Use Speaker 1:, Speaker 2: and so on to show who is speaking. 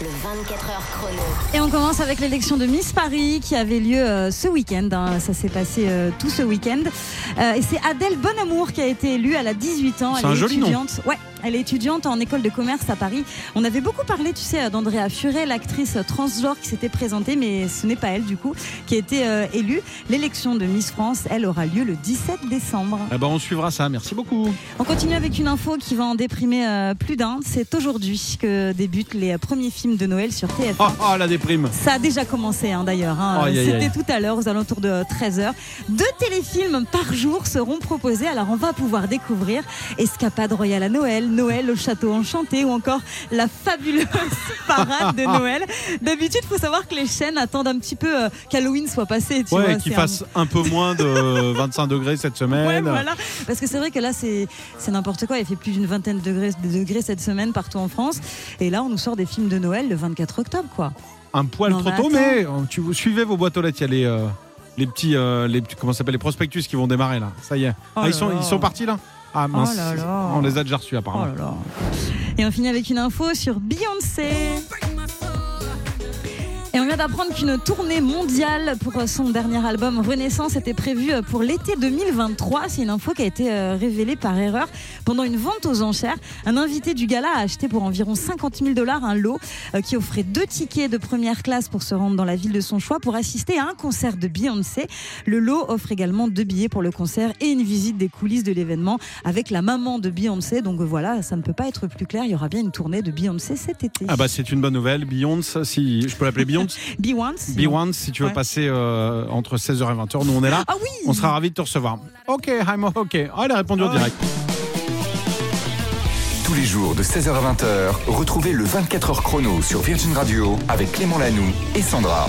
Speaker 1: Le 24 heures chrono.
Speaker 2: Et on commence avec l'élection de Miss Paris qui avait lieu euh, ce week-end. hein. Ça s'est passé euh, tout ce week-end. Euh, et c'est Adèle Bonamour qui a été élue. Elle a 18 ans.
Speaker 3: C'est
Speaker 2: Elle
Speaker 3: un
Speaker 2: est
Speaker 3: joli nom.
Speaker 2: étudiante. Ouais, elle est étudiante en école de commerce à Paris. On avait beaucoup parlé, tu sais, d'Andrea Furet, l'actrice transgenre qui s'était présentée, mais ce n'est pas elle du coup qui a été euh, élue. L'élection de Miss France, elle aura lieu le 17 décembre.
Speaker 3: Eh ben, on suivra ça. Merci beaucoup.
Speaker 2: On continue avec une info qui va en déprimer euh, plus d'un. C'est aujourd'hui que débutent les premiers films de Noël sur TF1.
Speaker 3: Oh, oh, la déprime.
Speaker 2: Ça a déjà commencé hein, d'ailleurs. hein. C'était tout à l'heure aux alentours de 13h. Deux téléfilms par jour seront proposés. Alors on va pouvoir découvrir Escapade royale à Noël, Noël au château enchanté ou encore la fabuleuse parade de Noël. D'habitude, il faut savoir que les chaînes attendent un petit peu euh, qu'Halloween soit passé. Tu
Speaker 3: Ouais, qu'il
Speaker 2: un-
Speaker 3: fasse un peu moins de 25 degrés cette semaine.
Speaker 2: Ouais, voilà. Parce que c'est vrai que là, c'est c'est n'importe quoi. Il fait plus d'une vingtaine de degrés, de degrés cette semaine partout en France. Et là, on nous sort des films de Noël le 24 octobre, quoi.
Speaker 3: Un poil
Speaker 2: Non,
Speaker 3: trop tôt, mais tu vous suivez vos boîtes aux lettres. Il y a les, euh, les petits, euh, les, comment ça s'appelle, les prospectus qui vont démarrer là. Ça y est.
Speaker 2: Oh
Speaker 3: Ah, ils, sont,
Speaker 2: là.
Speaker 3: ils sont partis là Ah mince.
Speaker 2: Oh là là.
Speaker 3: On les a déjà reçus apparemment.
Speaker 2: Oh. Et on finit avec une info sur Beyoncé. Et on vient d'apprendre qu'une tournée mondiale pour son dernier album Renaissance était prévue pour l'été 2023. C'est une info qui a été euh, révélée par erreur pendant une vente aux enchères. Un invité du gala a acheté pour environ 50 000 dollars un lot euh, qui offrait deux tickets de première classe pour se rendre dans la ville de son choix pour assister à un concert de Beyoncé. Le lot offre également deux billets pour le concert et une visite des coulisses de l'événement avec la maman de Beyoncé. Donc voilà, ça ne peut pas être plus clair. Il y aura bien une tournée de Beyoncé cet été.
Speaker 3: Ah bah c'est une bonne nouvelle. Beyoncé, si je peux l'appeler Beyoncé.
Speaker 2: Beyoncé.
Speaker 3: Beyoncé, si tu veux
Speaker 2: Ouais.
Speaker 3: passer euh, entre 16h et 20h, nous on est là.
Speaker 2: Ah oui
Speaker 3: On sera ravis de te recevoir. Ok, I'm ok. Oh, elle a répondu
Speaker 2: Ah
Speaker 3: au
Speaker 2: ouais.
Speaker 3: direct.
Speaker 4: Tous les jours de 16h à 20h, retrouvez le 24h chrono sur Virgin Radio avec Clément Lanoux et Sandra.